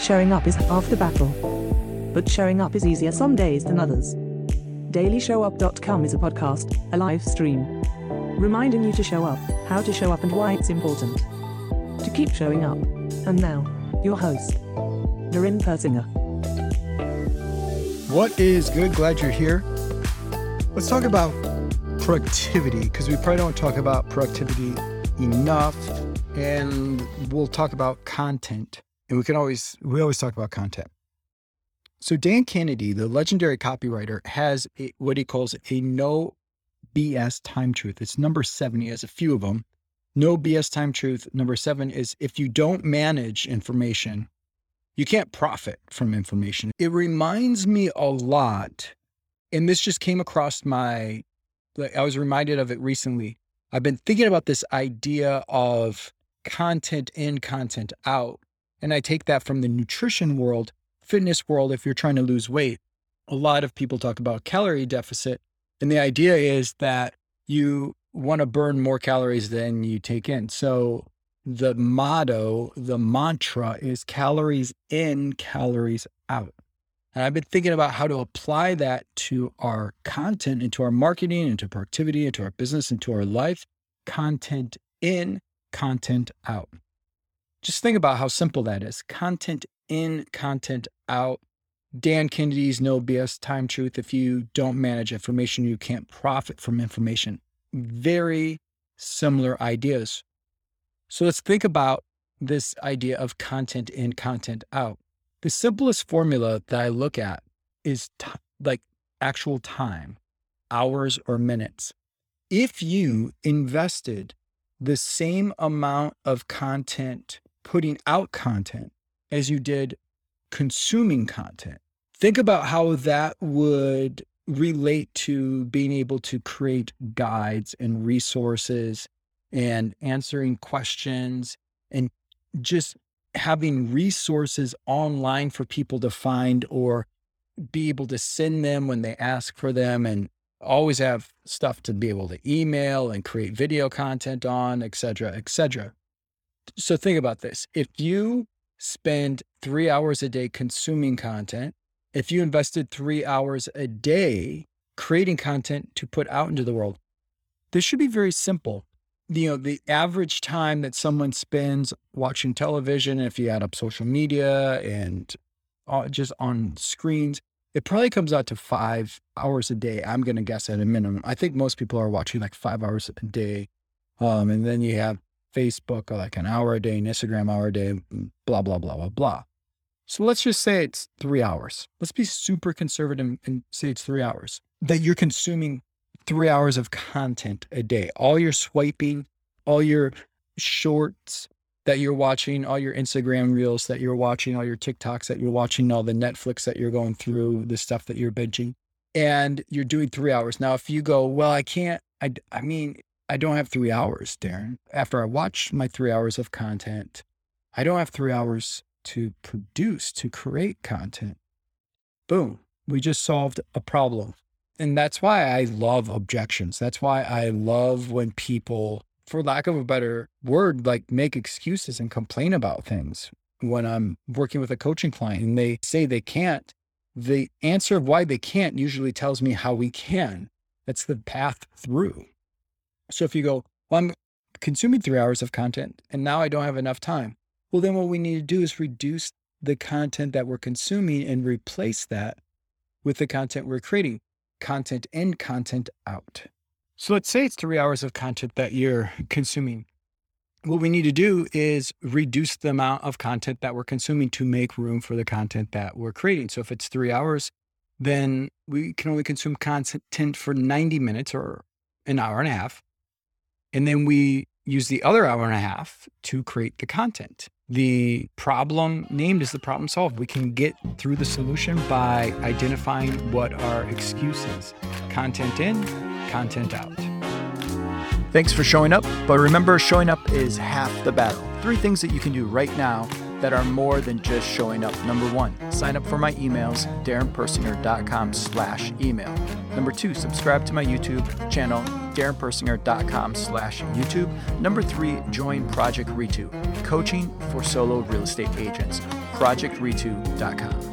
Showing up is half the battle. But showing up is easier some days than others. DailyShowUp.com is a podcast, a live stream, reminding you to show up, how to show up, and why it's important to keep showing up. And now, your host, Darren Persinger. What is good? Glad you're here. Let's talk about productivity because we probably don't talk about productivity enough. And we'll talk about content. And we can always, we always talk about content. So, Dan Kennedy, the legendary copywriter, has a, what he calls a no BS time truth. It's number seven. He has a few of them. No BS time truth. Number seven is if you don't manage information, you can't profit from information. It reminds me a lot, and this just came across my, I was reminded of it recently. I've been thinking about this idea of content in, content out. And I take that from the nutrition world, fitness world, if you're trying to lose weight. A lot of people talk about calorie deficit. And the idea is that you want to burn more calories than you take in. So the motto, the mantra is calories in, calories out. And I've been thinking about how to apply that to our content, into our marketing, into productivity, into our business, into our life. Content in, content out. Just think about how simple that is. Content in, content out. Dan Kennedy's no BS time truth. If you don't manage information, you can't profit from information. Very similar ideas. So let's think about this idea of content in, content out. The simplest formula that I look at is t- like actual time, hours or minutes. If you invested the same amount of content, putting out content, as you did consuming content, think about how that would relate to being able to create guides and resources and answering questions and just having resources online for people to find or be able to send them when they ask for them and always have stuff to be able to email and create video content on, et cetera, et cetera. So think about this. If you spend three hours a day consuming content, if you invested three hours a day creating content to put out into the world, this should be very simple. You know, the average time that someone spends watching television, if you add up social media and uh, just on screens, it probably comes out to five hours a day. I'm going to guess at a minimum. I think most people are watching like five hours a day. Um, and then you have Facebook like an hour a day, Instagram hour a day, blah, blah, blah, blah, blah. So let's just say it's three hours. Let's be super conservative and say it's three hours that you're consuming three hours of content a day. All your swiping, all your shorts, that you're watching, all your Instagram reels that you're watching, all your TikToks that you're watching, all the Netflix that you're going through, the stuff that you're binging, and you're doing three hours. Now, if you go, well, I can't, I, I mean, I don't have three hours, Darren. After I watch my three hours of content, I don't have three hours to produce, to create content. Boom, we just solved a problem. And that's why I love objections. That's why I love when people for lack of a better word, like make excuses and complain about things. When I'm working with a coaching client and they say they can't, the answer of why they can't usually tells me how we can. That's the path through. So if you go, well, I'm consuming three hours of content and now I don't have enough time. Well, then what we need to do is reduce the content that we're consuming and replace that with the content we're creating, content in, content out. So let's say it's three hours of content that you're consuming. What we need to do is reduce the amount of content that we're consuming to make room for the content that we're creating. So if it's three hours, then we can only consume content for 90 minutes or an hour and a half. And then we use the other hour and a half to create the content. The problem named is the problem solved. We can get through the solution by identifying what our excuses content in, content out. Thanks for showing up, but remember, showing up is half the battle. Three things that you can do right now that are more than just showing up. Number one, sign up for my emails, darrenpersinger.com slash email. Number two, subscribe to my YouTube channel, darrenpersinger.com slash YouTube. Number three, join Project Ritu, coaching for solo real estate agents, projectritu.com.